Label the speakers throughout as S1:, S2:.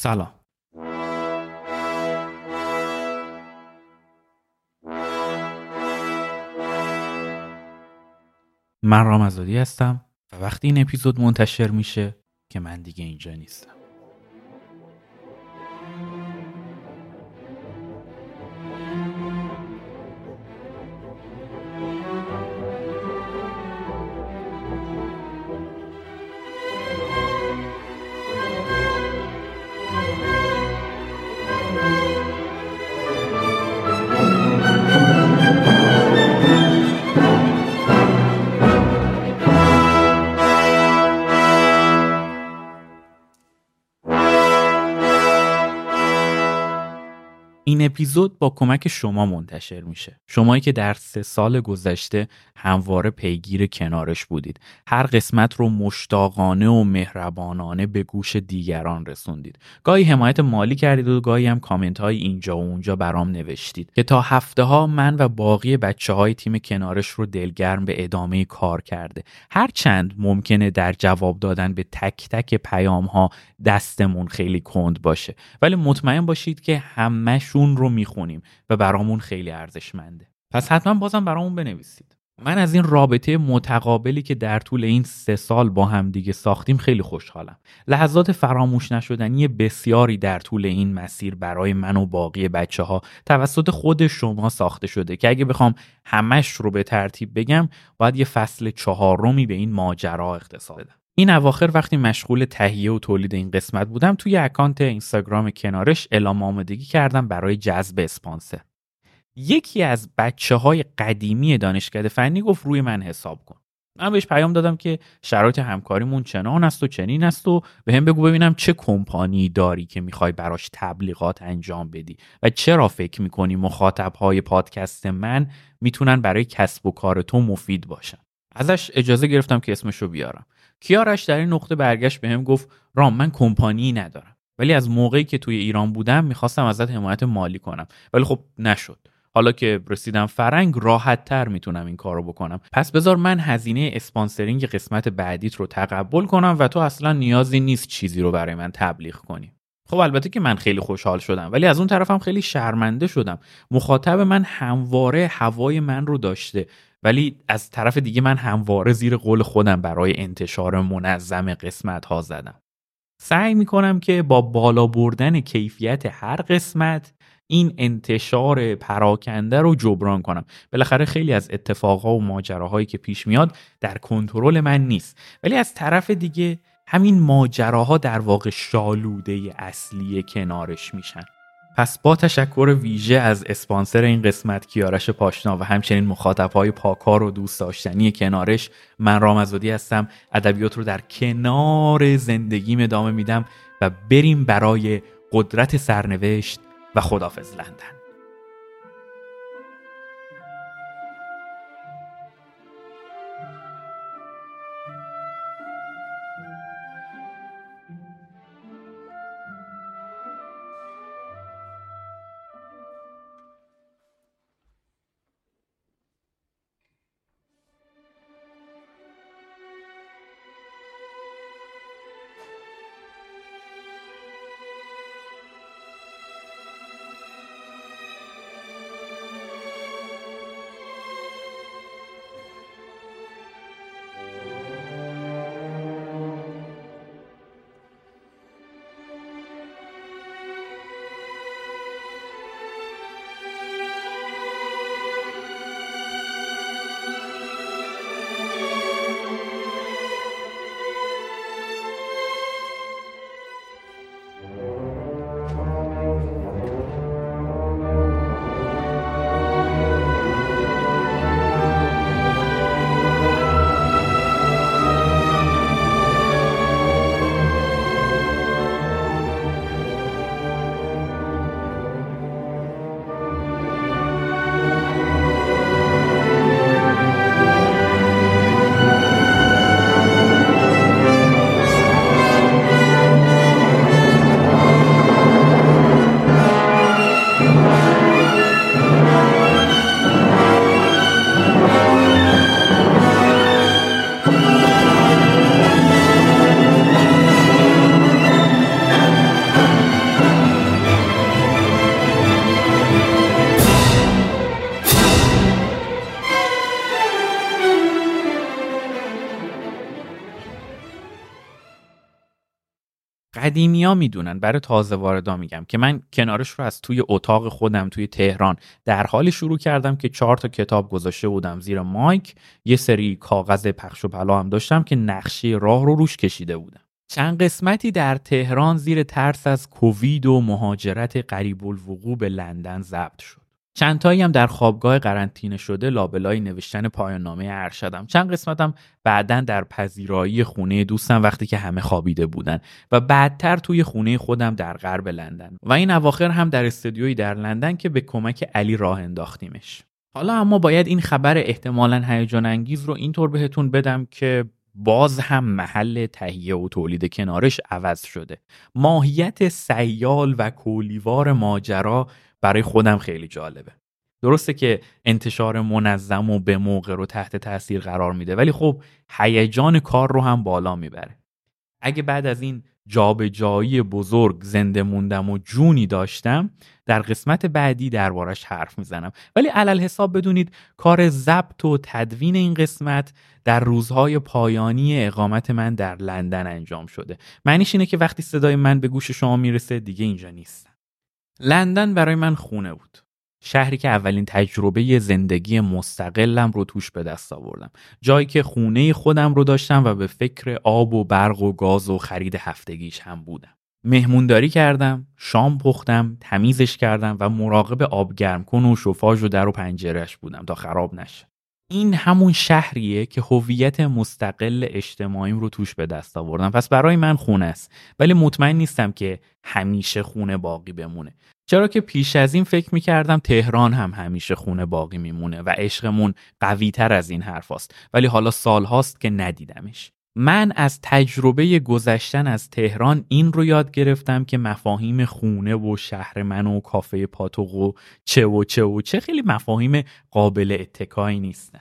S1: سلام. من رام هستم و وقتی این اپیزود منتشر میشه که من دیگه اینجا نیستم. این اپیزود با کمک شما منتشر میشه. شمایی که در سه سال گذشته همواره پیگیر کنارش بودید. هر قسمت رو مشتاقانه و مهربانانه به گوش دیگران رسوندید. گاهی حمایت مالی کردید و گاهی هم کامنت های اینجا و اونجا برام نوشتید. که تا هفته ها من و باقی بچه های تیم کنارش رو دلگرم به ادامه کار کرده. هر چند ممکنه در جواب دادن به تک تک پیام ها دستمون خیلی کند باشه. ولی مطمئن باشید که همهشون رو می‌خونیم و برامون خیلی ارزشمنده. پس حتما بازم برامون بنویسید. من از این رابطه متقابلی که در طول این سه سال با هم دیگه ساختیم خیلی خوشحالم. لحظات فراموش نشدنی بسیاری در طول این مسیر برای من و باقی بچه ها توسط خود شما ساخته شده که اگه بخوام همش رو به ترتیب بگم باید یه فصل چهارمی به این ماجرا اختصاص بدم. این اواخر وقتی مشغول تهیه و تولید این قسمت بودم توی اکانت اینستاگرام کنارش اعلام آمادگی کردم برای جذب اسپانسر. یکی از بچه های قدیمی دانشکده فنی گفت روی من حساب کن. من بهش پیام دادم که شرایط همکاریمون چنان است و چنین است و به هم بگو ببینم چه کمپانی داری که می‌خوای براش تبلیغات انجام بدی و چرا فکر می‌کنی مخاطب های پادکست من می‌تونن برای کسب و کار تو مفید باشن. ازش اجازه گرفتم که اسمشو بیارم. کیارش در این نقطه برگشت بهم گفت رام من کمپانی ندارم. ولی از موقعی که توی ایران بودم می‌خواستم ازت حمایت مالی کنم. ولی خب نشد. حالا که رسیدم فرنگ راحت تر می‌تونم این کارو بکنم. پس بذار من هزینه اسپانسرینگ قسمت بعدیت رو تقبل کنم و تو اصلا نیازی نیست چیزی رو برای من تبلیغ کنی. خب البته که من خیلی خوشحال شدم ولی از اون طرفم خیلی شرمنده شدم. مخاطب من همواره هوای من رو داشته. ولی از طرف دیگه من همواره زیر قول خودم برای انتشار منظم قسمت ها زدم. سعی می‌کنم که با بالا بردن کیفیت هر قسمت این انتشار پراکنده رو جبران کنم. بالاخره خیلی از اتفاقها و ماجراهایی که پیش میاد در کنترل من نیست. ولی از طرف دیگه همین ماجراها در واقع شالوده اصلی کنارش میشن. پس با تشکر ویژه از اسپانسر این قسمت کیارش پاشنا و همچنین مخاطبهای پاکار و دوست داشتنی کنارش من رامزادی هستم. ادبیات رو در کنار زندگیم ادامه میدم و بریم برای قدرت سرنوشت و خدافز لندن. قدیمیا می‌دونن. برای تازه واردا میگم که من کنارش رو از توی اتاق خودم توی تهران در حالی شروع کردم که چهار تا کتاب گذاشته بودم زیر مایک. یه سری کاغذ پخش و پلا هم داشتم که نقشه راه رو روش کشیده بودم. چند قسمتی در تهران زیر ترس از کووید و مهاجرت قریب الوقوع به لندن ضبط شد. چندتایی هم در خوابگاه قرنطینه شده لابلای نوشتن پایان نامه ارشدم. چند قسمتم بعدا در پذیرایی خونه دوستم وقتی که همه خوابیده بودن و بعدتر توی خونه خودم در غرب لندن. و این اواخر هم در استودیویی در لندن که به کمک علی راه انداختیمش. حالا اما باید این خبر احتمالا هیجان انگیز رو اینطور بهتون بدم که باز هم محل تهیه و تولید کنارش عوض شده. ماهیت سیال و کولیوار ماجرا برای خودم خیلی جالبه. درسته که انتشار منظم و به موقع رو تحت تاثیر قرار میده ولی خب هیجان کار رو هم بالا می‌بره. اگه بعد از این جابجایی بزرگ زنده موندم و جونی داشتم در قسمت بعدی دربارش حرف می‌زنم. ولی علل حساب بدونید کار ضبط و تدوین این قسمت در روزهای پایانی اقامت من در لندن انجام شده. معنیش اینه که وقتی صدای من به گوش شما می‌رسه دیگه اینجا نیستم. لندن برای من خونه بود. شهری که اولین تجربه زندگی مستقلم رو توش به دست آوردم. جایی که خونه خودم رو داشتم و به فکر آب و برق و گاز و خرید هفتگیش هم بودم. مهمونداری کردم شام پختم تمیزش کردم و مراقب آب گرم کن و شفاژ و در و پنجرش بودم تا خراب نشه. این همون شهریه که هویت مستقل اجتماعیم رو توش به دست آوردم پس برای من خونه است. ولی مطمئن نیستم که همیشه خونه باقی بمونه. چرا که پیش از این فکر می‌کردم تهران هم همیشه خونه باقی میمونه و عشقمون قوی تر از این حرف هست. ولی حالا سال هاست که ندیدمش. من از تجربه گذشتن از تهران این رو یاد گرفتم که مفاهیم خونه و شهر من و کافه پاتوق و چه و چه و چه خیلی مفاهیم قابل اتکایی نیستن.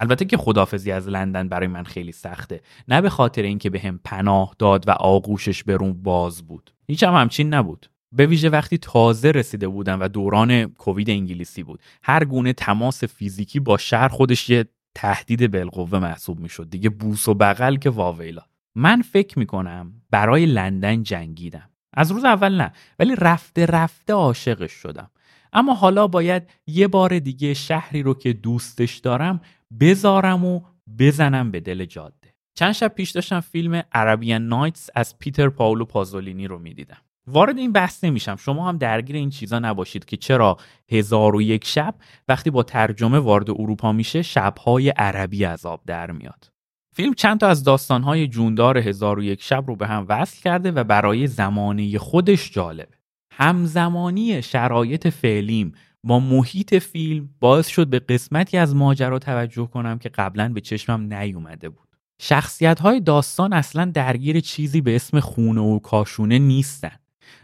S1: البته که خدافزی از لندن برای من خیلی سخته. نه به خاطر اینکه به پناه داد و آغوشش برون باز بود. هیچ هم همچین نبود. به ویژه وقتی تازه رسیده بودم و دوران کووید انگلیسی بود. هر گونه تماس فیزیکی با شهر خودش یه تهدید بالقوه محسوب می‌شد. دیگه بوس و بغل که واویلا. من فکر می‌کنم برای لندن جنگیدم. از روز اول نه ولی رفته رفته عاشقش شدم. اما حالا باید یه بار دیگه شهری رو که دوستش دارم بذارم و بزنم به دل جاده. چند شب پیش داشتم فیلم عربیان نایتس از پیتر پاولو پازولینی رو می‌دیدم. وارد این بحث نمیشم. شما هم درگیر این چیزا نباشید که چرا هزار و یک شب وقتی با ترجمه وارد اروپا میشه شبهای عربی عذاب در میاد. فیلم چند تا از داستانهای جوندار هزار و یک شب رو به هم وصل کرده و برای زمانه خودش جالبه. همزمانی شرایط فعلیم با محیط فیلم باعث شد به قسمتی از ماجرا توجه کنم که قبلا به چشمم نیومده بود. شخصیت های داستان اصلا درگیر چیزی به اسم خونه و کاشونه نیستن.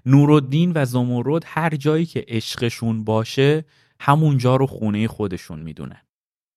S1: نورالدین و زمرد هر جایی که عشقشون باشه همونجا رو خونه خودشون می‌دونن.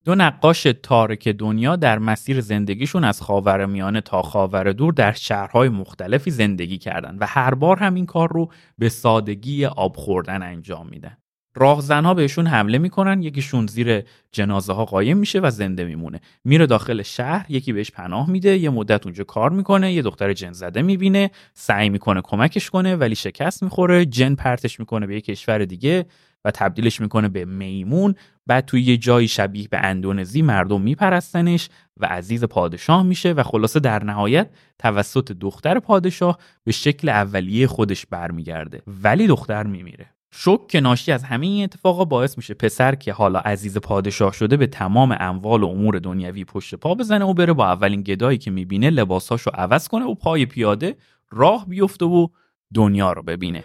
S1: دو نقاش تارک دنیا در مسیر زندگیشون از خاور میانه تا خاور دور در شهرهای مختلفی زندگی کردن و هر بار هم این کار رو به سادگی آب خوردن انجام میدن. راهزنها بهشون حمله می‌کنن یکیشون زیر جنازه ها قایم میشه و زنده میمونه. میره داخل شهر یکی بهش پناه میده یه مدت اونجا کار می‌کنه یه دختر جن زده می‌بینه سعی می‌کنه کمکش کنه ولی شکست می‌خوره جن پرتش می‌کنه به یه کشور دیگه و تبدیلش می‌کنه به میمون. بعد توی یه جایی شبیه به اندونزی مردم میپرستنش و عزیز پادشاه میشه و خلاصه در نهایت توسط دختر پادشاه به شکل اولیه خودش برمیگرده. ولی دختر میمیره. شک که ناشی از همه این اتفاقا باعث میشه پسر که حالا عزیز پادشاه شده به تمام اموال و امور دنیوی پشت پا بزنه و بره با اولین گدایی که می‌بینه لباساشو عوض کنه و پای پیاده راه بیفته و دنیا رو ببینه.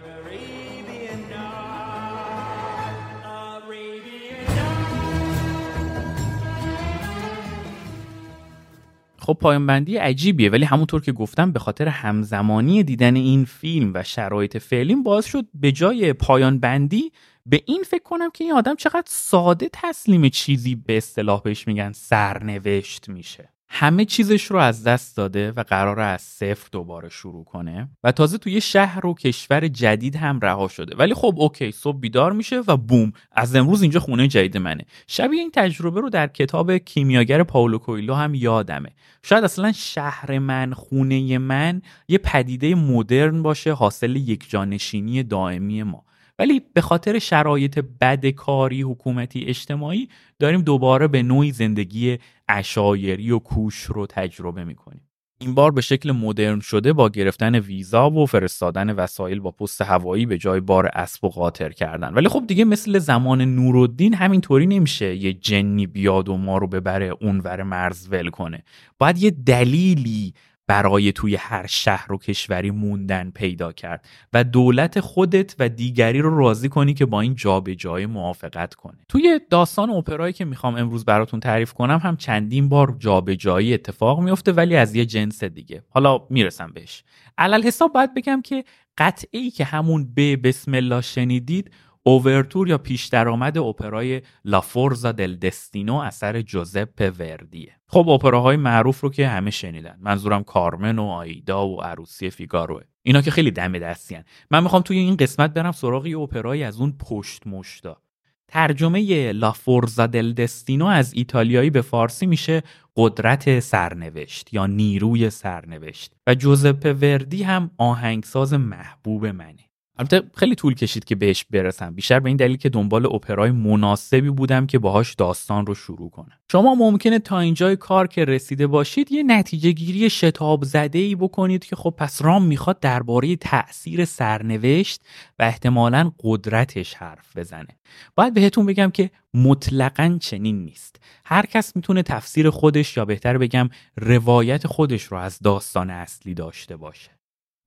S1: خب پایان بندی عجیبیه ولی همونطور که گفتم به خاطر همزمانی دیدن این فیلم و شرایط فعلیم باعث شد به جای پایان بندی به این فکر کنم که این آدم چقدر ساده تسلیم چیزی به اصطلاح بهش میگن سرنوشت میشه. همه چیزش رو از دست داده و قرار از صفر دوباره شروع کنه و تازه توی شهر و کشور جدید هم رها شده. ولی خب اوکی صبح بیدار میشه و بوم از امروز اینجا خونه جدید منه. شبیه این تجربه رو در کتاب کیمیاگر پاولو کویلو هم یادمه. شاید اصلا شهر من خونه من یه پدیده مدرن باشه حاصل یک جانشینی دائمی ما. ولی به خاطر شرایط بد کاری حکومتی اجتماعی داریم دوباره به نوعی زندگی اشایری و کوش رو تجربه می‌کنیم. این بار به شکل مدرن شده با گرفتن ویزا و فرستادن وسایل با پست هوایی به جای بار اسب و قاطر کردن. ولی خب دیگه مثل زمان نورالدین همینطوری نمیشه یه جنی بیاد و ما رو ببره اونور مرز ول کنه. باید یه دلیلی برای توی هر شهر و کشوری موندن پیدا کرد و دولت خودت و دیگری رو راضی کنی که با این جابجایی موافقت کنه. توی داستان اپرایی که می‌خوام امروز براتون تعریف کنم هم چندین بار جابجایی اتفاق میفته ولی از یه جنس دیگه. حالا می‌رسم بهش. علل حساب باید بگم که قطعی که همون به بسم الله شنیدید اوورتور یا پیش درآمد اپرای لافورزا دل دستینو اثر جوزپ وردیه. خب اپراهای معروف رو که همه شنیدن. منظورم کارمن و آیدا و عروسی فیگاروه. اینا که خیلی دم دستی من می‌خوام توی این قسمت برم سراغ یه اپرایی از اون پشت مشتا. ترجمه لافورزا دل دستینو از ایتالیایی به فارسی میشه قدرت سرنوشت یا نیروی سرنوشت. و جوزپ وردی هم آهنگساز محبوب منه. البته خیلی طول کشید که بهش برسم. بیشتر به این دلیل که دنبال اپرای مناسبی بودم که باهاش داستان رو شروع کنم. شما ممکنه تا اینجای کار که رسیده باشید یه نتیجه گیری شتاب زده ای بکنید که خب پس رام می‌خواد درباره تاثیر سرنوشت و احتمالا قدرتش حرف بزنه. باید بهتون بگم که مطلقا چنین نیست. هر کس می‌تونه تفسیر خودش یا بهتر بگم روایت خودش رو از داستان اصلی داشته باشه.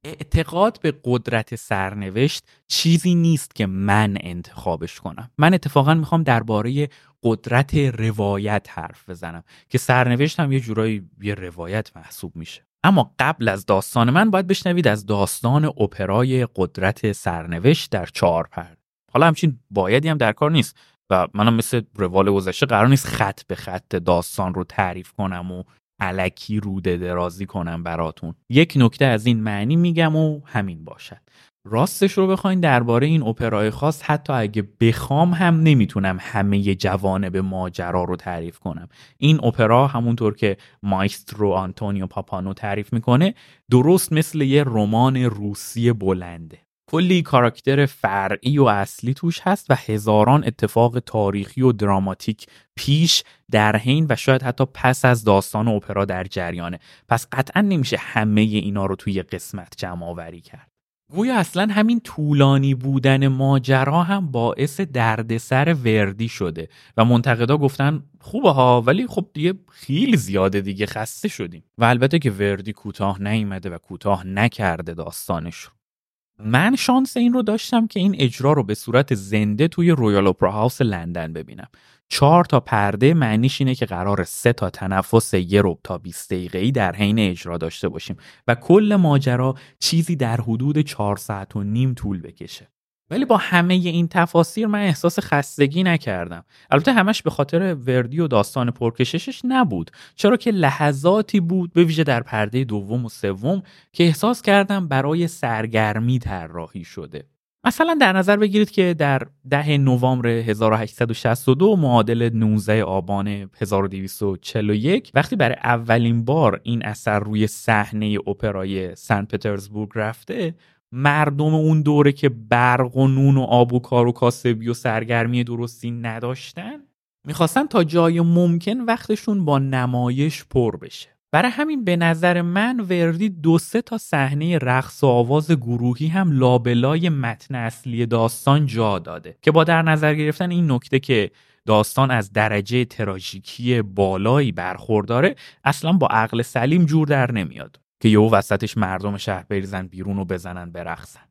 S1: اعتقاد به قدرت سرنوشت چیزی نیست که من انتخابش کنم. من اتفاقا می‌خوام درباره قدرت روایت حرف بزنم که سرنوشت هم یه جورایی یه روایت محسوب میشه. اما قبل از داستان من باید بشنوید از داستان اپرای قدرت سرنوشت در چهار پرد حالا همچین بایدی هم در کار نیست و منم مثل روال گذشته قرار نیست خط به خط داستان رو تعریف کنم و علکی روده درازی کنم براتون. یک نکته از این معنی میگم و همین باشد. راستش رو بخواین درباره این اپرای خاص حتی اگه بخوام هم نمی‌تونم همه جوانب ماجرا رو تعریف کنم. این اپرا همونطور که مایسترو آنتونیو پاپانو تعریف می‌کنه درست مثل یه رمان روسی بلنده. کلی کاراکتر فرعی و اصلی توش هست و هزاران اتفاق تاریخی و دراماتیک پیش در حین و شاید حتی پس از داستان اپرا در جریانه. پس قطعا نمیشه همه اینا رو توی قسمت جمع آوری کرد. گویا اصلا همین طولانی بودن ماجرا هم باعث دردسر وردی شده و منتقدا گفتن خوبه ها ولی خب دیگه خیلی زیاده دیگه خسته شدیم. و البته که وردی کوتاه نیامده و کوتاه نکرده داستانش رو. من شانس این رو داشتم که این اجرا رو به صورت زنده توی رویال اپرا هاوس لندن ببینم. چهار تا پرده معنیش اینه که قرار سه تا تنفس یه رب تا 20 ای در حین اجرا داشته باشیم و کل ماجرا چیزی در حدود چهار ساعت و نیم طول بکشه. ولی با همه این تفاسیر من احساس خستگی نکردم. البته همش به خاطر وردی و داستان پرکششش نبود. چرا که لحظاتی بود به ویژه در پرده دوم و سوم که احساس کردم برای سرگرمی طراحی شده. مثلا در نظر بگیرید که در ده نوامبر 1862 معادل 19 آبان 1241 وقتی برای اولین بار این اثر روی صحنه اپرای سن پترزبورگ رفته مردم اون دوره که برق و نون و آب و کار و کاسبی و سرگرمی درستی نداشتن می‌خواستن تا جای ممکن وقتشون با نمایش پر بشه. برای همین به نظر من وردی دو سه تا صحنه رقص و آواز گروهی هم لابلای متن اصلی داستان جا داده که با در نظر گرفتن این نکته که داستان از درجه تراژیکی بالایی برخورداره اصلا با عقل سلیم جور در نمیاد. که یهو وسطش مردم شهر بریزن بیرون و بزنن برقصن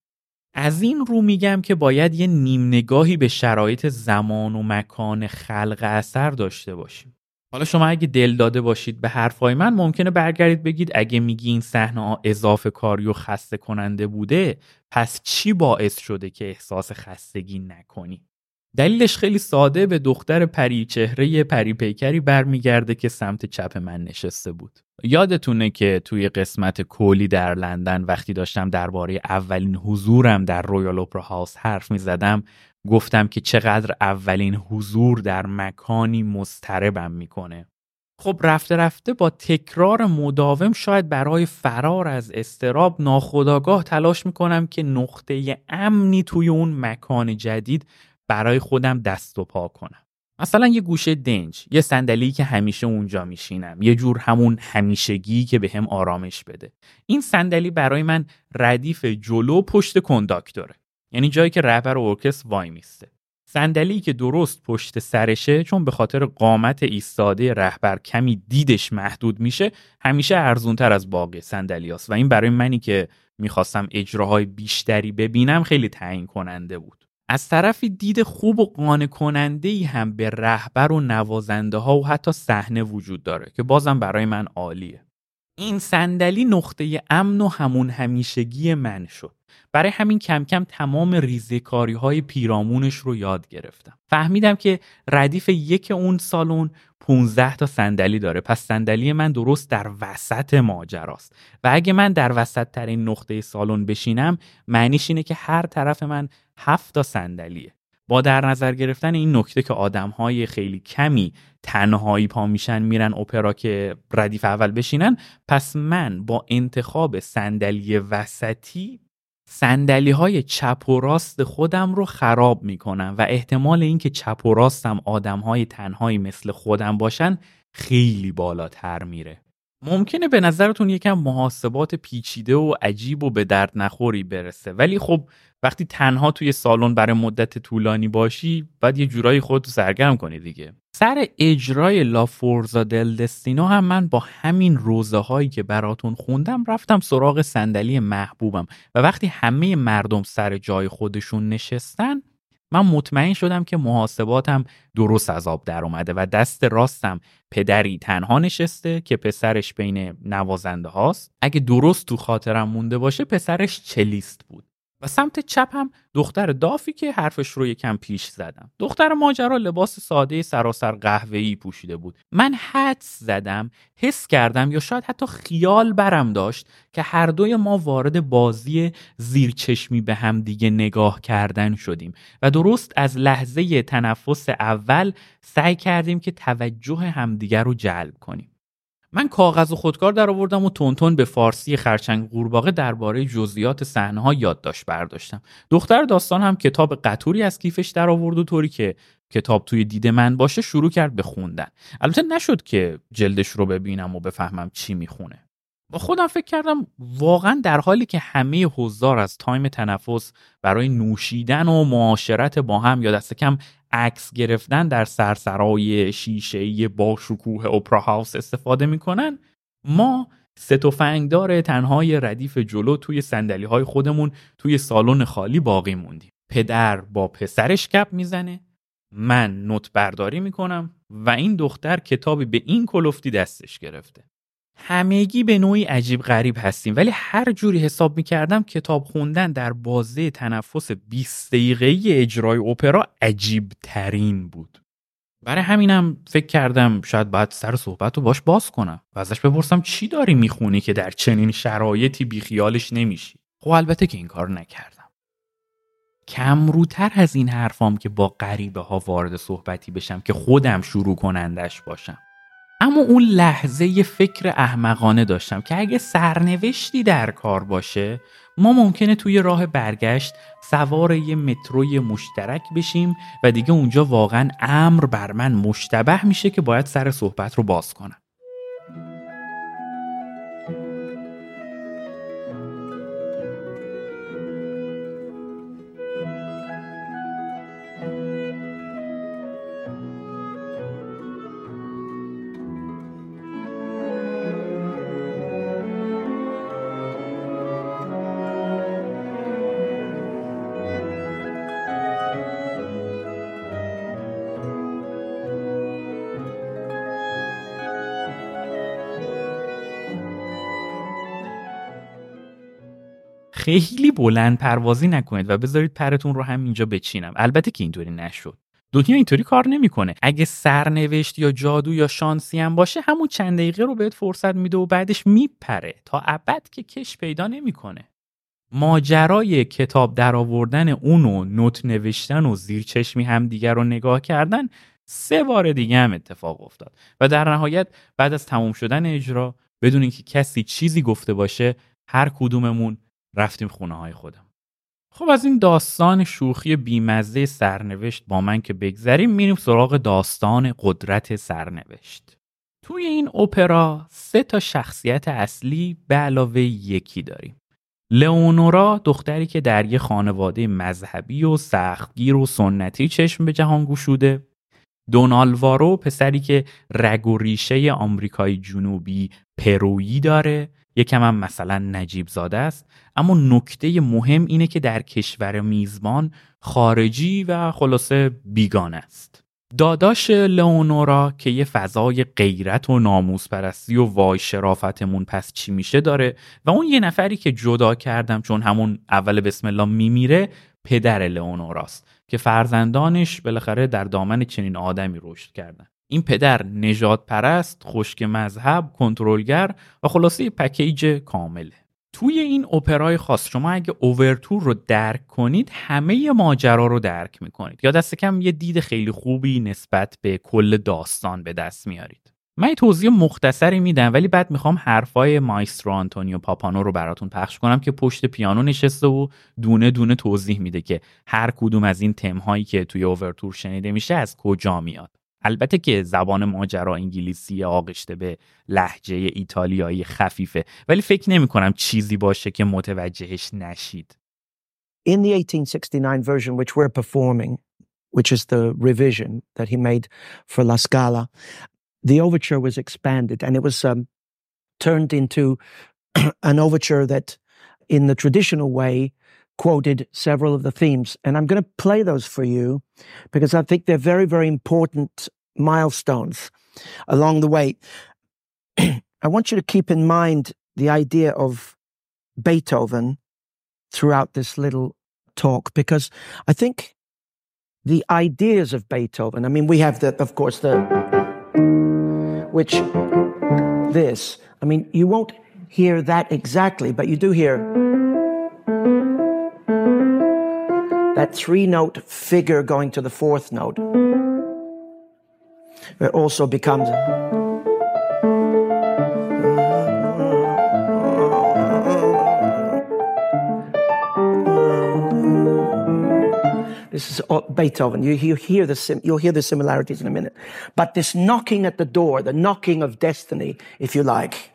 S1: از این رو میگم که باید یه نیم نگاهی به شرایط زمان و مکان خلق اثر داشته باشیم. حالا شما اگه دل داده باشید به حرفای من ممکنه برگردید بگید اگه میگی این صحنه اضافه کاری و خسته کننده بوده پس چی باعث شده که احساس خستگی نکنی؟ دلیلش خیلی ساده به دختر پری چهره پری پیکری برمیگرده که سمت چپ من نشسته بود. یادتونه که توی قسمت کولی در لندن وقتی داشتم درباره اولین حضورم در رویال اپرا هاوس حرف می زدم گفتم که چقدر اولین حضور در مکانی مستربم می‌کنه. خب رفته رفته با تکرار مداوم شاید برای فرار از استراب ناخداگاه تلاش می‌کنم که نقطه امنی توی اون مکان جدید برای خودم دست و پا کنم مثلا یه گوشه دنج یه صندلی که همیشه اونجا میشینم یه جور همون همیشگی که به هم آرامش بده. این صندلی برای من ردیف جلو پشت کنداکتوره یعنی جایی که رهبر ارکستر وای میسته. صندلی که درست پشت سرشه چون به خاطر قامت ایستاده رهبر کمی دیدش محدود میشه همیشه ارزونتر از باقی صندلیاست و این برای منی که می‌خواستم اجراهای بیشتری ببینم خیلی تعیین کننده بود. از طرفی دید خوب و قانع کننده ای هم به رهبر و نوازنده ها و حتی صحنه وجود داره که بازم برای من عالیه. این صندلی نقطه امن و همون همیشگی من شد. برای همین کم کم تمام ریزکاری های پیرامونش رو یاد گرفتم. فهمیدم که ردیف یک اون سالن 15 تا صندلی داره. پس صندلی من درست در وسط ماجراست. و اگه من در وسط ترین نقطه سالن بشینم معنیش اینه که هر طرف من 7 تا صندلیه. با در نظر گرفتن این نکته که آدم های خیلی کمی تنهایی پا میشن میرن اپرا که ردیف اول بشینن پس من با انتخاب صندلی وسطی سندلی های چپ و راست خودم رو خراب می‌کنم و احتمال اینکه چپ و راستم آدم های تنهایی مثل خودم باشن خیلی بالاتر میره. ممکنه به نظرتون یکم محاسبات پیچیده و عجیب و به درد نخوری برسه. ولی خب وقتی تنها توی سالن برای مدت طولانی باشی باید یه جورایی خودتو سرگرم کنی دیگه. سر اجرای لا فورزا دل دستینو هم من با همین روزه هایی که براتون خوندم رفتم سراغ صندلی محبوبم. و وقتی همه مردم سر جای خودشون نشستن من مطمئن شدم که محاسباتم درست از آب در اومده و دست راستم پدری تنها نشسته که پسرش بین نوازنده هاست اگه درست تو خاطرم مونده باشه پسرش چلیست بود؟ و سمت چپ هم دختر دافی که حرفش رو یکم پیش زدم. دختر ماجرا لباس ساده سراسر قهوه‌ای پوشیده بود. من حدس زدم حس کردم یا شاید حتی خیال برم داشت که هر دوی ما وارد بازی زیرچشمی به هم دیگه نگاه کردن شدیم و درست از لحظه تنفس اول سعی کردیم که توجه همدیگر رو جلب کنیم. من کاغذ و خودکار در آوردم و تونتون به فارسی خرچنگ قورباغه درباره جزئیات صحنه ها یادداشت برداشتم. دختر داستان هم کتاب قطوری از کیفش در آورد و طوری که کتاب توی دید من باشه شروع کرد به خوندن. البته نشد که جلدش رو ببینم و بفهمم چی می‌خونه. با خودم فکر کردم واقعا در حالی که همه حضار از تایم تنفس برای نوشیدن و معاشرت با هم یا دست کم عکس گرفتن در سرسرای شیشه با شکوه اپرا هاوس استفاده می‌کنن. ما سه تفنگدار تنهای ردیف جلو توی سندلی های خودمون توی سالن خالی باقی موندیم. پدر با پسرش کپ می‌زنه. من نوت برداری می‌کنم و این دختر کتابی به این کلفتی دستش گرفته. همگی به نوعی عجیب غریب هستیم. ولی هر جوری حساب می‌کردم کتاب خوندن در بازه تنفس 20 دقیقه اجرای اپرا عجیب ترین بود. برای همینم فکر کردم شاید باید سر صحبت رو باش باز کنم و ازش بپرسم چی داری می‌خونی که در چنین شرایطی بیخیالش نمیشی؟ خب البته که این کار نکردم. کمروتر از این حرفام که با غریبه ها وارد صحبتی بشم که خودم شروع کنندش باشم. اما اون لحظه یه فکر احمقانه داشتم که اگه سرنوشتی در کار باشه ما ممکنه توی راه برگشت سوار یه متروی مشترک بشیم و دیگه اونجا واقعا امر بر من مشتبه میشه که باید سر صحبت رو باز کنم. خیلی بلند پروازی نکنید و بذارید پرتون رو هم اینجا بچینم. البته که اینطوری نشد. دنیا اینطوری کار نمی‌کنه. اگه سرنوشت یا جادو یا شانسی هم باشه همون چند دقیقه رو بهت فرصت میده و بعدش میپره. تا ابد که کش پیدا نمی‌کنه. ماجرای کتاب درآوردن اون و نوت نوشتن و زیر چشمی هم دیگر رو نگاه کردن سه بار دیگه هم اتفاق افتاد. و در نهایت بعد از تموم شدن اجرا بدون اینکه کسی چیزی گفته باشه هر کدوممون رفتیم خونه های خودم. خب از این داستان شوخی بیمزه سرنوشت با من که بگذریم میریم سراغ داستان قدرت سرنوشت. توی این اپرا سه تا شخصیت اصلی به علاوه یکی داریم. لئونورا دختری که در یه خانواده مذهبی و سختگیر و سنتی چشم به جهان گشوده. دونالوارو پسری که رگ و ریشه آمریکای جنوبی پرویی داره. یکم هم مثلا نجیب زاده است. اما نکته مهم اینه که در کشور میزبان خارجی و خلاصه بیگانه است. داداش لئونورا که یه فضای غیرت و ناموس پرستی و وای شرافتمون پس چی میشه داره و اون یه نفری که جدا کردم چون همون اول بسم الله میمیره پدر لئونوراست که فرزندانش بالاخره در دامن چنین آدمی رشد کردن. این پدر نجات پرست خشک مذهب کنترلگر و خلاصه پکیج کامله. توی این اپرای خاص شما اگه اوورتور رو درک کنید همه ماجرا رو درک می‌کنید. یا دست کم یه دید خیلی خوبی نسبت به کل داستان به دست میارید. من توضیح مختصری میدم ولی بعد می‌خوام حرفای مایسترو آنتونیو پاپانو رو براتون پخش کنم که پشت پیانو نشسته و دونه دونه توضیح میده که هر کدوم از این تمهایی که توی اوورتور شنیده میشه از کجا میاد. البته که زبان ماجرا انگلیسی آغشته به لحجه ایتالیایی خفیفه ولی فکر نمی کنم چیزی باشه که متوجهش نشید.
S2: In the 1869 version which we're performing, which is the revision that he made for La Scala, the overture was expanded and it was um, turned into an overture that, in the traditional way, quoted several of the themes. And I'm going to play those for you because I think they're very, very important milestones along the way. I want you to keep in mind the idea of Beethoven throughout this little talk because I think the ideas of Beethoven, I mean, we have the, of course, the, which, this, I mean, you won't hear that exactly, but you do hear that three note figure going to the fourth note. It also becomes. This is oh, Beethoven. You, you hear the sim- you'll hear the similarities in a minute. But this knocking at the door, the knocking of destiny, if you like.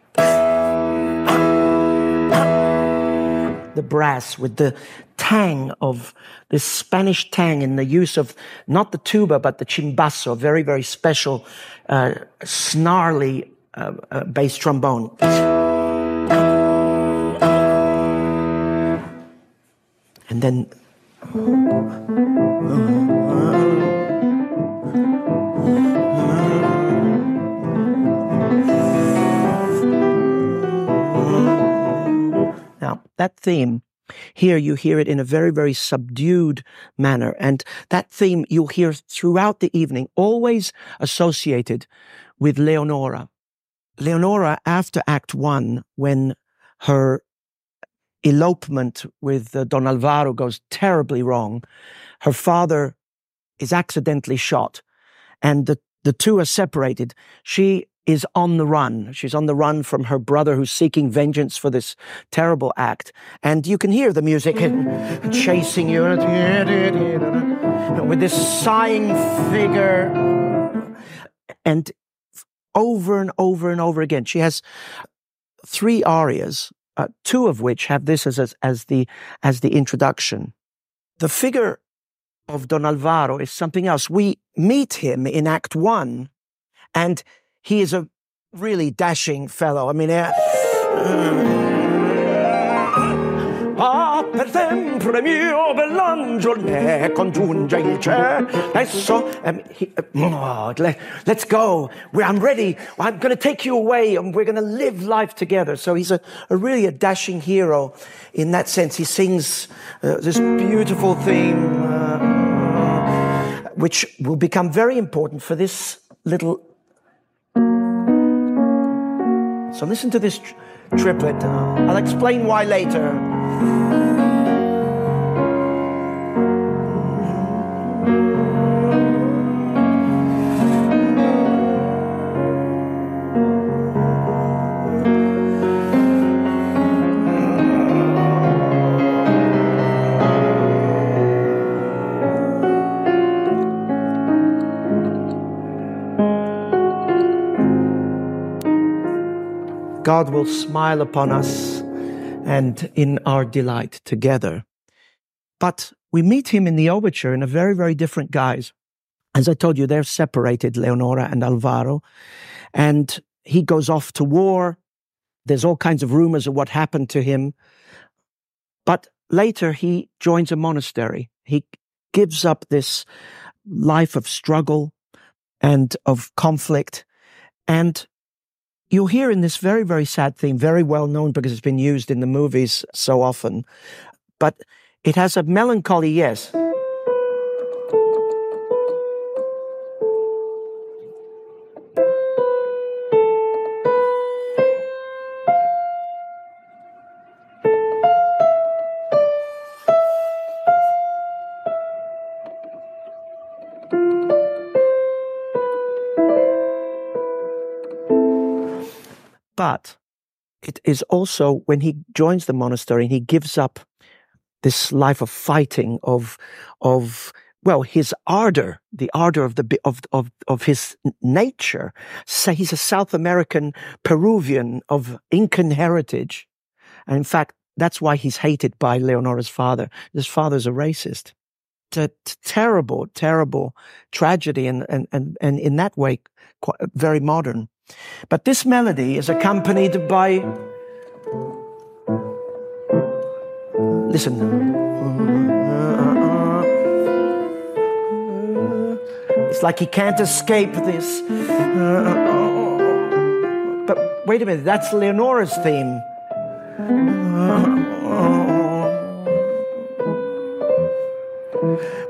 S2: The brass with the tang of this Spanish tang in the use of not the tuba, but the chimbasso, very, very special, uh, snarly uh, uh, bass trombone. And then. That theme here you hear it in a very, very subdued manner. And that theme you'll hear throughout the evening, always associated with Leonora. Leonora, after Act One, when her elopement with uh, Don Alvaro goes terribly wrong, her father is accidentally shot, and the, the two are separated. She is on the run. She's on the run from her brother who's seeking vengeance for this terrible act. And you can hear the music chasing you with this sighing figure. And over and over and over again, she has three arias, uh, two of which have this as, as, as, the, as the introduction. The figure of Don Alvaro is something else. We meet him in Act One, and he is a really dashing fellow. I mean, uh, per sempre mio bell'angelo ne congiunge il cielo. Adesso, um, he, uh, let, us go. We're, I'm ready. I'm going to take you away and we're going to live life together. So he's a, a, really a dashing hero in that sense. He sings uh, this beautiful theme. Uh, which will become very important for this little. So listen to this triplet. Uh, I'll explain why later. God will smile upon us and in our delight together. But we meet him in the overture in a very, very different guise. As I told you, they're separated, Leonora and Alvaro, and he goes off to war. There's all kinds of rumors of what happened to him. But later he joins a monastery. He gives up this life of struggle and of conflict and you'll hear in this very, very sad theme, very well known because it's been used in the movies so often, but it has a melancholy yes. But it is also when he joins the monastery and he gives up this life of fighting, of, of, well, his ardor, the ardor of the, of, of, of his nature. So he's a South American Peruvian of Incan heritage. And in fact, that's why he's hated by Leonora's father. His father's a racist. A terrible, terrible tragedy. And, and, and, and in that way, quite, very modern. But this melody is accompanied by. Listen. It's like he can't escape this. But wait a minute, that's Leonora's theme.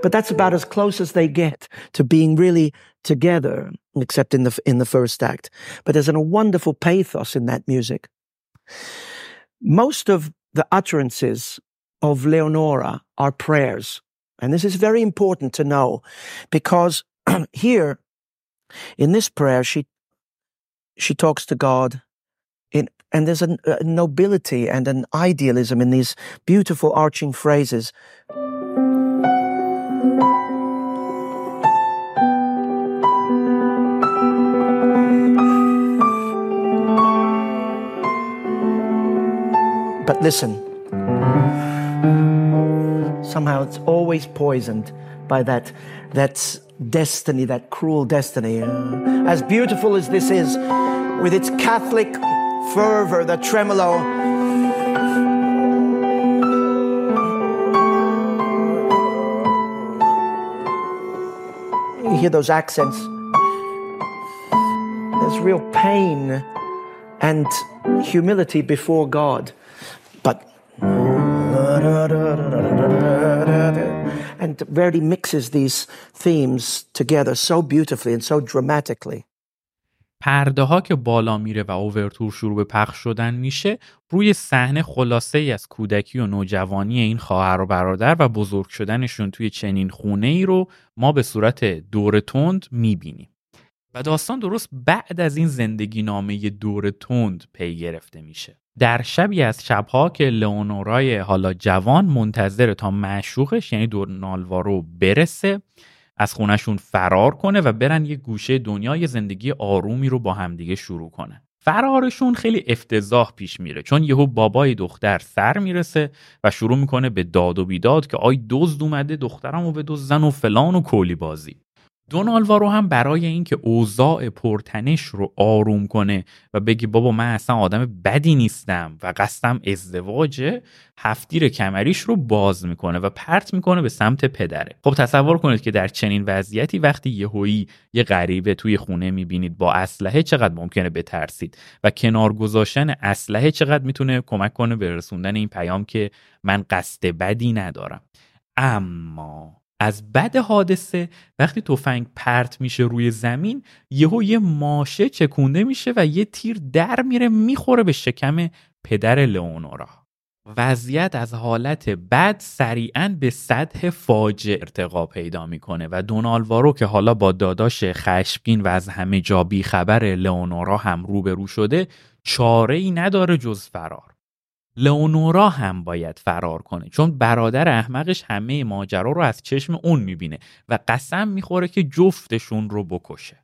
S2: But that's about as close as they get to being really together, except in the in the first act. But there's a wonderful pathos in that music. Most of the utterances of Leonora are prayers. And this is very important to know because here in this prayer, she, she talks to God in, and there's a, a nobility and an idealism in these beautiful arching phrases. Listen, somehow it's always poisoned by that, that destiny, that cruel destiny. As beautiful as this is, with its Catholic fervor, the tremolo, you hear those accents. There's real pain and humility before God. Verdi mixes these themes together so beautifully and so dramatically.
S1: پرده ها که بالا میره و اوورتور شروع به پخش شدن میشه روی صحنه خلاصه ای از کودکی و نوجوانی این خواهر و برادر و بزرگ شدنشون توی چنین خونه ای رو ما به صورت دور تند می‌بینیم و داستان درست بعد از این زندگی نامه دور تند پی گرفته میشه در شبی از شبها که لئونورای حالا جوان منتظر تا معشوقش یعنی دورنالوارو برسه از خونشون فرار کنه و برن یه گوشه دنیای زندگی آرومی رو با همدیگه شروع کنه. فرارشون خیلی افتضاح پیش میره چون یهو بابای دختر سر می‌رسه و شروع می‌کنه به داد و بیداد که آی دزد اومده دخترم و به زن و فلان و کولی بازی. دونالوارو هم برای اینکه اوضاع پرتنش رو آروم کنه و بگی بابا من اصلا آدم بدی نیستم و قصدم ازدواجه هفتیر کمریش رو باز می‌کنه و پرت می‌کنه به سمت پدره. خب تصور کنید که در چنین وضعیتی وقتی یهویی یه غریبه توی خونه می‌بینید با اسلحه چقدر ممکنه بترسید و کنار گذاشتن اسلحه چقدر می‌تونه کمک کنه به رسوندن این پیام که من قصد بدی ندارم. اما از بد حادثه وقتی تفنگ پرت میشه روی زمین یهو یه ماشه چکونده میشه و یه تیر در میره می‌خوره به شکم پدر لئونورا. وضعیت از حالت بد سریعا به سطح فاجعه ارتقا پیدا می‌کنه و دونالوارو که حالا با داداش خشمگین و از همه جا خبر لئونورا هم روبرو شده چاره ای نداره جز فرار. لئونورا هم باید فرار کنه. چون برادر احمقش همه ماجرا رو از چشم اون می‌بینه و قسم می‌خوره که جفتشون رو بکشه.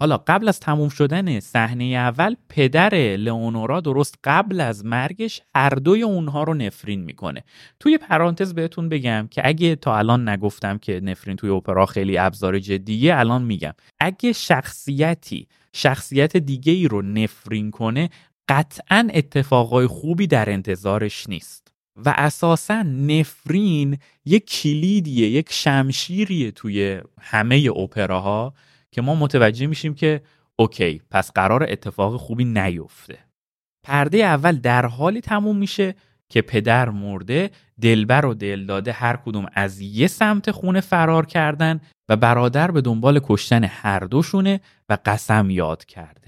S1: حالا قبل از تموم شدن صحنه اول پدر لئونورا درست قبل از مرگش هر دوی اونها رو نفرین می‌کنه. توی پرانتز بهتون بگم که اگه تا الان نگفتم که نفرین توی اپرا خیلی ابزار جدیه الان میگم. اگه شخصیتی شخصیت دیگه ای رو نفرین کنه قطعا اتفاقای خوبی در انتظارش نیست و اساسا نفرین یک کلیدیه یک شمشیریه توی همه اپراها که ما متوجه میشیم که اوکی پس قرار اتفاق خوبی نیفته. پرده اول در حالی تموم میشه که پدر مرده دلبر و دلداده هر کدوم از یه سمت خونه فرار کردن و برادر به دنبال کشتن هر دوشونه و قسم یاد کرده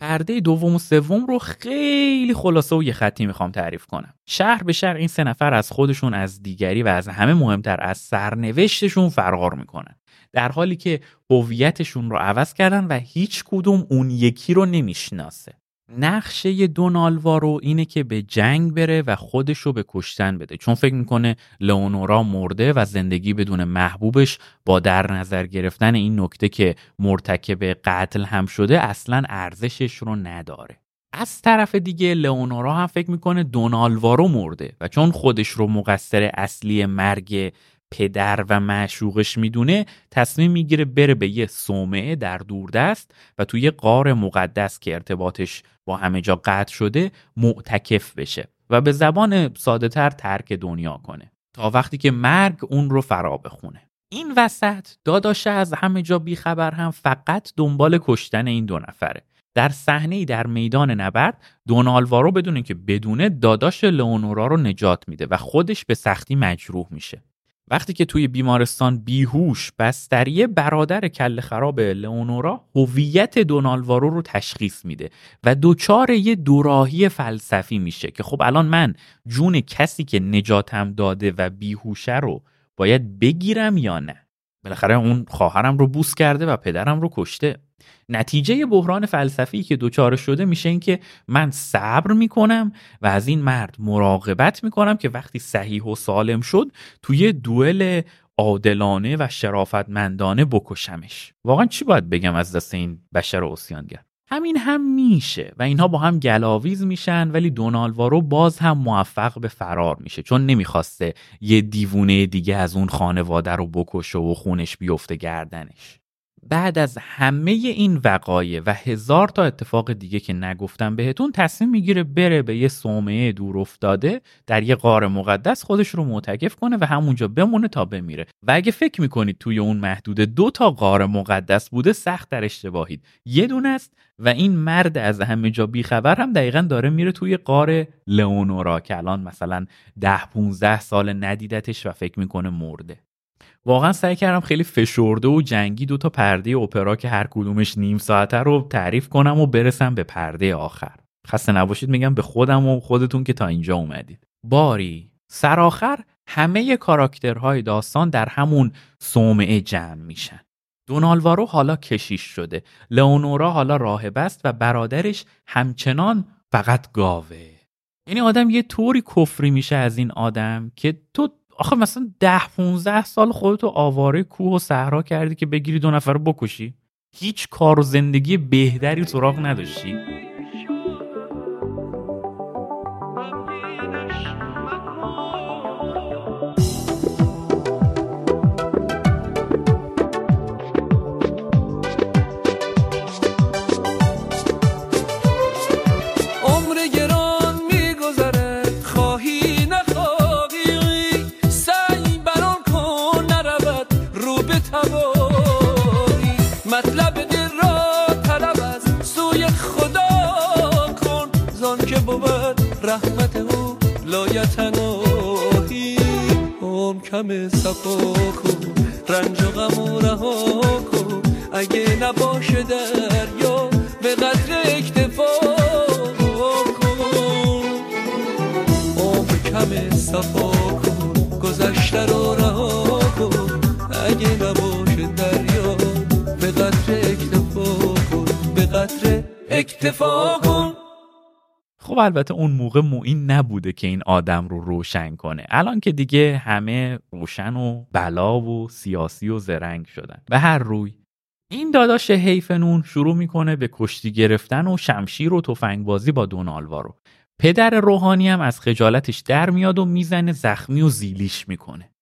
S1: پرده دوم و سوم رو خیلی خلاصه و یه خطی می‌خوام تعریف کنم. شهر به شهر این سه نفر از خودشون از دیگری و از همه مهمتر از سرنوشتشون فرار می‌کنن. در حالی که هویتشون رو عوض کردن و هیچ کدوم اون یکی رو نمی‌شناسه. نقشه دونالوارو اینه که به جنگ بره و خودش رو به کشتن بده. چون فکر می‌کنه لئونورا مرده و زندگی بدون محبوبش با در نظر گرفتن این نکته که مرتکب قتل هم شده اصلا ارزشش رو نداره. از طرف دیگه لئونورا هم فکر می‌کنه دونالوارو مرده و چون خودش رو مقصر اصلی مرگ پدر و معشوقش می‌دونه تصمیم می‌گیره بره به یه صومعه در دوردست و توی قار مقدس که ارتباطش با همه جا قطع شده معتکف بشه و به زبان ساده تر ترک دنیا کنه تا وقتی که مرگ اون رو فرا بخونه. این وسط داداشه از همه جا بیخبر هم فقط دنبال کشتن این دو نفره. در صحنه در میدان نبرد دونالوارو بدونه که بدونه داداش لئونورا رو نجات میده و خودش به سختی مجروح میشه. وقتی که توی بیمارستان بیهوش بستریه برادر کل خراب لئونورا هویت دونالوارو رو تشخیص میده و دوچار یه دوراهی فلسفی میشه که خب الان من جون کسی که نجاتم داده و بیهوشه رو باید بگیرم یا نه؟ بالاخره اون خواهرم رو بوس کرده و پدرم رو کشته. نتیجه بحران فلسفی که دوچاره شده میشه این که من صبر می‌کنم و از این مرد مراقبت می‌کنم که وقتی صحیح و سالم شد توی دوئل عادلانه و شرافتمندانه بکشمش. واقعا چی باید بگم از دست این بشر اوسیانگر؟ همین هم میشه و اینها با هم گلاویز میشن ولی دونالوارو باز هم موفق به فرار میشه چون نمی‌خواسته یه دیوونه دیگه از اون خانواده رو بکشه و خونش بیفته گردنش. بعد از همه این وقایع و هزار تا اتفاق دیگه که نگفتم بهتون تصمیم می‌گیره بره به یه صومعه دور افتاده در یه قار مقدس خودش رو معتکف کنه و همونجا بمونه تا بمیره. و اگه فکر می‌کنید توی اون محدود دو تا قار مقدس بوده سخت در اشتباهید. یه دونه است و این مرد از همه جا بیخبر هم دقیقا داره میره توی قار لئونورا که الان مثلا ده 15 سال ندیدتش و فکر می‌کنه مرده. واقعا سعی کردم خیلی فشرده و جنگی دو تا پرده اپرا که هر کدومش نیم ساعته رو تعریف کنم و برسم به پرده آخر. خسته نباشید میگم به خودم و خودتون که تا اینجا اومدید. باری سرآخر همه کاراکترهای داستان در همون صومعه جمع میشن. دونالوارو حالا کشیش شده. لئونورا حالا راهب است و برادرش همچنان فقط گاوه. یعنی آدم یه طوری کفری میشه از این آدم که تو آخه مثلا ده 15 سال خودتو آواره کوه و صحرا کردی که بگیری دو نفر رو بکشی. هیچ کار و زندگی بهتری سراغ نداشتی.
S3: او لایتناهی هم کم صفا کن رنج و غم رها کن. اگه نباشه دریا به قدر اکتفا کن. آب کم صفا کن گذشته رو رها کن. اگه نباشه دریا به قدر اکتفا کن. به قدر اکتفا کن.
S1: خب البته اون موقع معین نبوده که این آدم رو روشن کنه. الان که دیگه همه روشن و بلا و سیاسی و زرنگ شدن. به هر روی. این داداش حیفنون شروع می‌کنه به کشتی گرفتن و شمشیر و تفنگبازی با دونالوارو پدر روحانی هم از خجالتش در میاد و می‌زنه زخمی و زیلیش می‌کنه.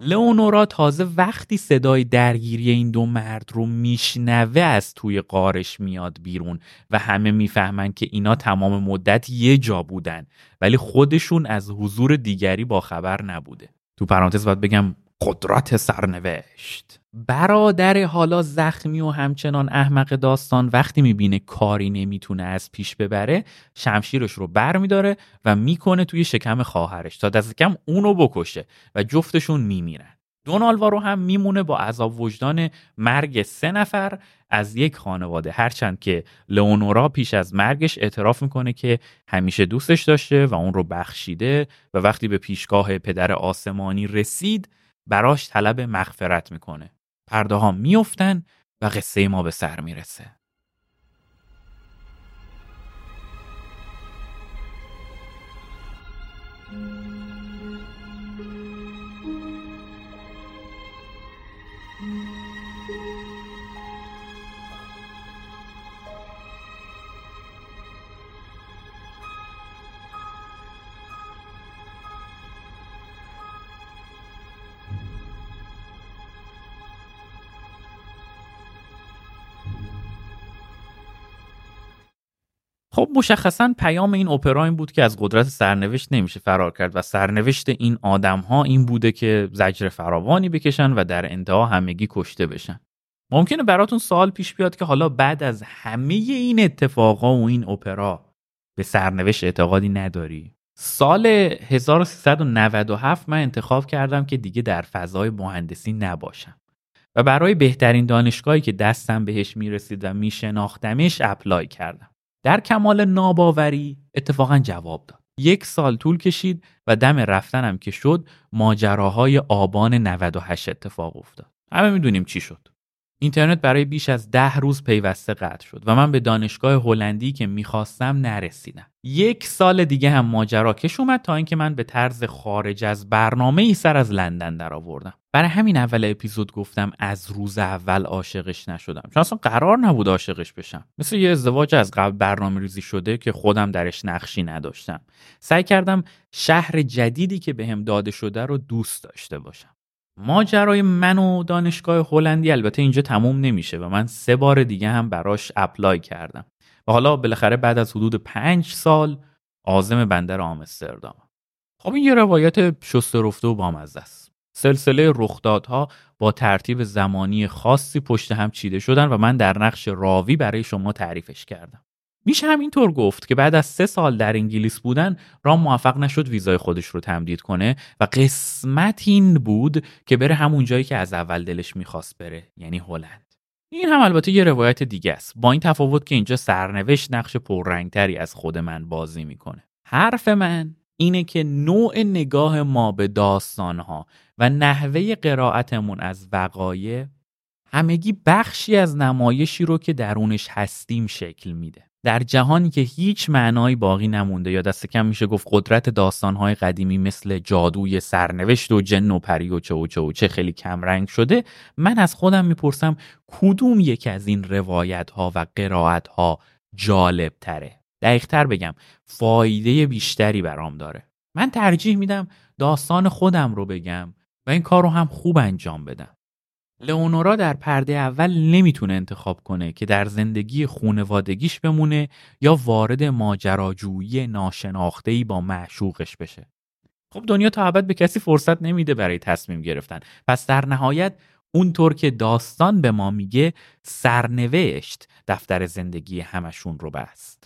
S1: لئونورا تازه وقتی صدای درگیری این دو مرد رو میشنوه از توی قارش میاد بیرون و همه می‌فهمن که اینا تمام مدت یه جا بودن. ولی خودشون از حضور دیگری با خبر نبوده. تو پرانتز باید بگم قدرت سرنوشت. برادر حالا زخمی و همچنان احمق داستان وقتی می‌بینه کاری نمی‌تونه از پیش ببره شمشیرش رو بر میداره و می‌کنه توی شکم خواهرش تا دست کم اونو بکشه و جفتشون میمیرن. دونالوارو هم میمونه با عذاب وجدان مرگ سه نفر از یک خانواده. هرچند که لئونورا پیش از مرگش اعتراف می‌کنه که همیشه دوستش داشته و اون رو بخشیده و وقتی به پیشگاه پدر آسمانی رسید براش طلب مغفرت می‌کنه. پرده ها میفتن و قصه ما به سر می‌رسه. خب مشخصا پیام این اپرا این بود که از قدرت سرنوشت نمیشه فرار کرد و سرنوشت این آدم ها این بوده که زجر فراوانی بکشن و در انتها همگی کشته بشن. ممکنه براتون سوال پیش بیاد که حالا بعد از همه این اتفاقا و این اپرا به سرنوشت اعتقادی نداری؟ سال 1397 من انتخاب کردم که دیگه در فضای مهندسی نباشم. و برای بهترین دانشگاهی که دستم بهش می‌رسید و میشناختمش اپلای کردم. در کمال ناباوری اتفاقا جواب داد. یک سال طول کشید و دم رفتنم که شد ماجراهای آبان 98 اتفاق افتاد. همه می‌دونیم چی شد. اینترنت برای بیش از ده روز پیوسته قطع شد و من به دانشگاه هلندی که می‌خواستم نرسیدم. یک سال دیگه هم ماجرا کش اومد تا اینکه من به طرز خارج از برنامه ای سر از لندن درآوردم. برای همین اول اپیزود گفتم از روز اول عاشقش نشدم. چون اصلا قرار نبود عاشقش بشم. مثل یه ازدواج از قبل برنامه ریزی شده که خودم درش نقشی نداشتم. سعی کردم شهر جدیدی که بهم داده شده رو دوست داشته باشم. ماجرای من و دانشگاه هلندی البته اینجا تموم نمیشه و من سه بار دیگه هم براش اپلای کردم. و حالا بالاخره بعد از حدود پنج سال آزم بندر آمستردام. خب این یه روایت شست رفته و بامزه است. سلسله رخدادها با ترتیب زمانی خاصی پشت هم چیده شدن و من در نقش راوی برای شما تعریفش کردم. میشه همینطور گفت که بعد از سه سال در انگلیس بودن رام موفق نشد ویزای خودش رو تمدید کنه و قسمت این بود که بره همون جایی که از اول دلش می‌خواست بره یعنی هلند. این هم البته یه روایت دیگه است. با این تفاوت که اینجا سرنوشت نقش پررنگتری از خود من بازی می‌کنه. حرف من اینه که نوع نگاه ما به داستانها و نحوه قرائتمون از وقایع همگی بخشی از نمایشی رو که درونش هستیم شکل میده. در جهانی که هیچ معنایی باقی نمونده یا دست کم میشه گفت قدرت داستانهای قدیمی مثل جادوی سرنوشت و جن و پری و چه و چه و چه خیلی کمرنگ شده من از خودم می‌پرسم کدوم یکی از این روایت ها و قرائت ها جالب تره دقیقتر بگم فایده بیشتری برام داره من ترجیح میدم داستان خودم رو بگم و این کار رو هم خوب انجام بدم لئونورا در پرده اول نمی‌تونه انتخاب کنه که در زندگی خونوادگیش بمونه یا وارد ماجراجویی ناشناخته‌ای با معشوقش بشه. خب دنیا تا ابد به کسی فرصت نمیده برای تصمیم گرفتن. پس در نهایت اونطور که داستان به ما میگه سرنوشت دفتر زندگی همشون رو بست.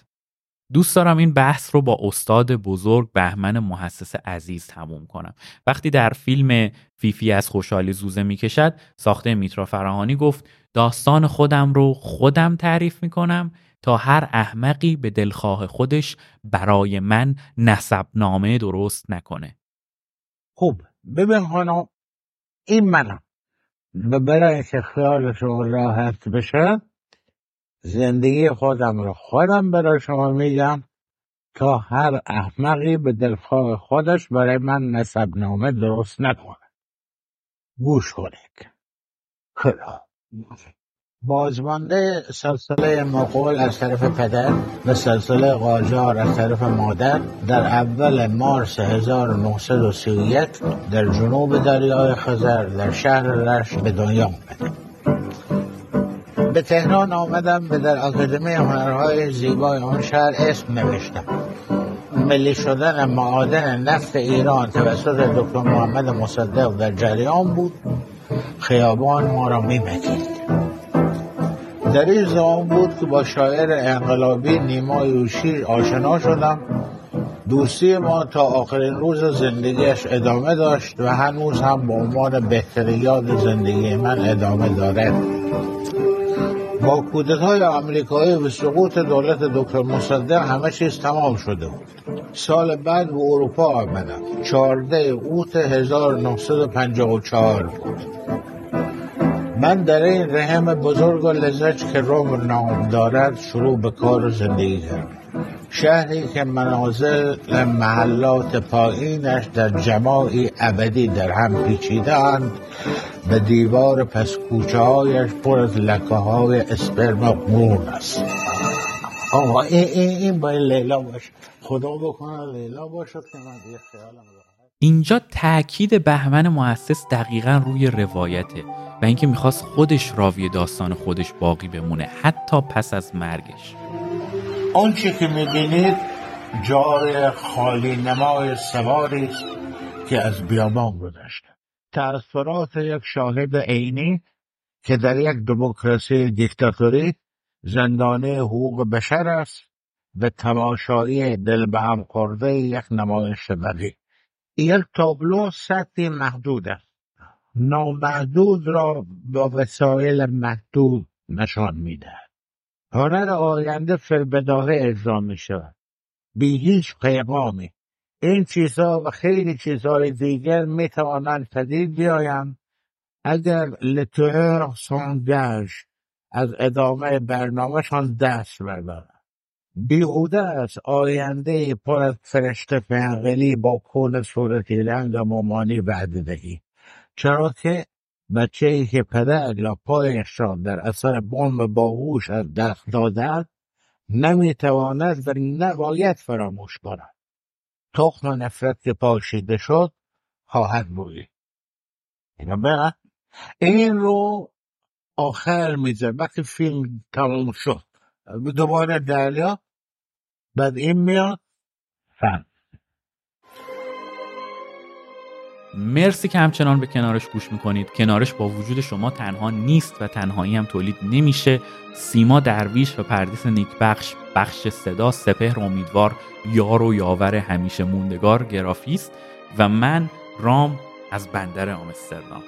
S1: دوست دارم این بحث رو با استاد بزرگ بهمن محسس عزیز تموم کنم. وقتی در فیلم فیفی از خوشحالی زوزه می‌کشد ساخته میترا فراهانی گفت داستان خودم رو خودم تعریف می‌کنم تا هر احمقی به دلخواه خودش برای من نسب نامه درست نکنه.
S4: خوب ببین خانم این منم. و برای اینکه خیال شما راحت بشه زندگی خودم رو خودم برای شما میگم تا هر احمقی به دلخواه خودش برای من نسب نامه درست نکنه. گوش کنید. خدا. بازمانده سلسله مقول از طرف پدر و سلسله قاجار از طرف مادر در اول مارس 1931 در جنوب دریای خزر در شهر رشت به دنیا آمد به تهران آمدم و در اکادمی هنرهای زیبای آن شهر اسم نوشتم. ملی شدن معادن نفت ایران توسط دکتر محمد مصدق در جریان بود. خیابان ما را میمکید در این زمان بود که با شاعر انقلابی نیما یوشی آشنا شدم. دوستی ما تا آخرین روز زندگیش ادامه داشت و هنوز هم به عنوان بهترین یاد زندگی من ادامه دارد. با کودتای آمریکایی و سقوط دولت دکتر مصدق همه چیز تمام شده بود. سال بعد به اروپا آمدم چهارده اوت 1954 بود. من در این رحم بزرگ و لذت که روم نام دارد شروع به کار زندگی کردم. شهری که منازل محلات پایینش در جماعی ابدی در هم پیچیدند به دیوار پس کوچه پر از لکه های اسپرم مون است. آقا این, این, این باید لیلا باشه. خدا بکنه لیلا باشد که من یه خیالم
S1: اینجا تاکید بهمن مؤسس دقیقا روی روایته و اینکه می‌خواست خودش راوی داستان خودش باقی بمونه حتی پس از مرگش.
S4: آنچه که می‌بینید جای خالی نمای سواری است که از بیابان گذشته. تأثیرات یک شاهد عینی که در یک دموکراسی دیکتاتوری زندانه حقوق بشر است و تماشایی دل به هم خورده یک نمایش بدی. یک تابلو سطحی محدود است. نامحدود را با وسایل محدود نشان می‌دهد. هنر آینده فلبداهه اجرا می شود بی هیچ پیغامی. این چیزها و خیلی چیزهای دیگر می توانند پدید بیایند اگر لتوهر سانگاژ از ادامه برنامهشان دست بردارند بیهوده است آینده پر از فرشته پنقلی با کل صورتی رنگ مامانی وعده دهی. چرا که بچه ای که پدر یا پایش را در اثر بمب باهوش از دست دادد نمی‌تواند و نباید فراموش کند. تخم نفرت که پاشیده شد خواهد بود اینا این رو آخر میزه وقتی فیلم تمام شد. دوباره دریا. بعد این میاد. فهم
S1: مرسی که همچنان به کنارش گوش می‌کنید. کنارش با وجود شما تنها نیست و تنهایی هم تولید نمیشه. سیما درویش و پردیس نیک بخش بخش صدا سپهر امیدوار یار و یاور همیشه موندگار گرافیست و من رام از بندر آمستردام.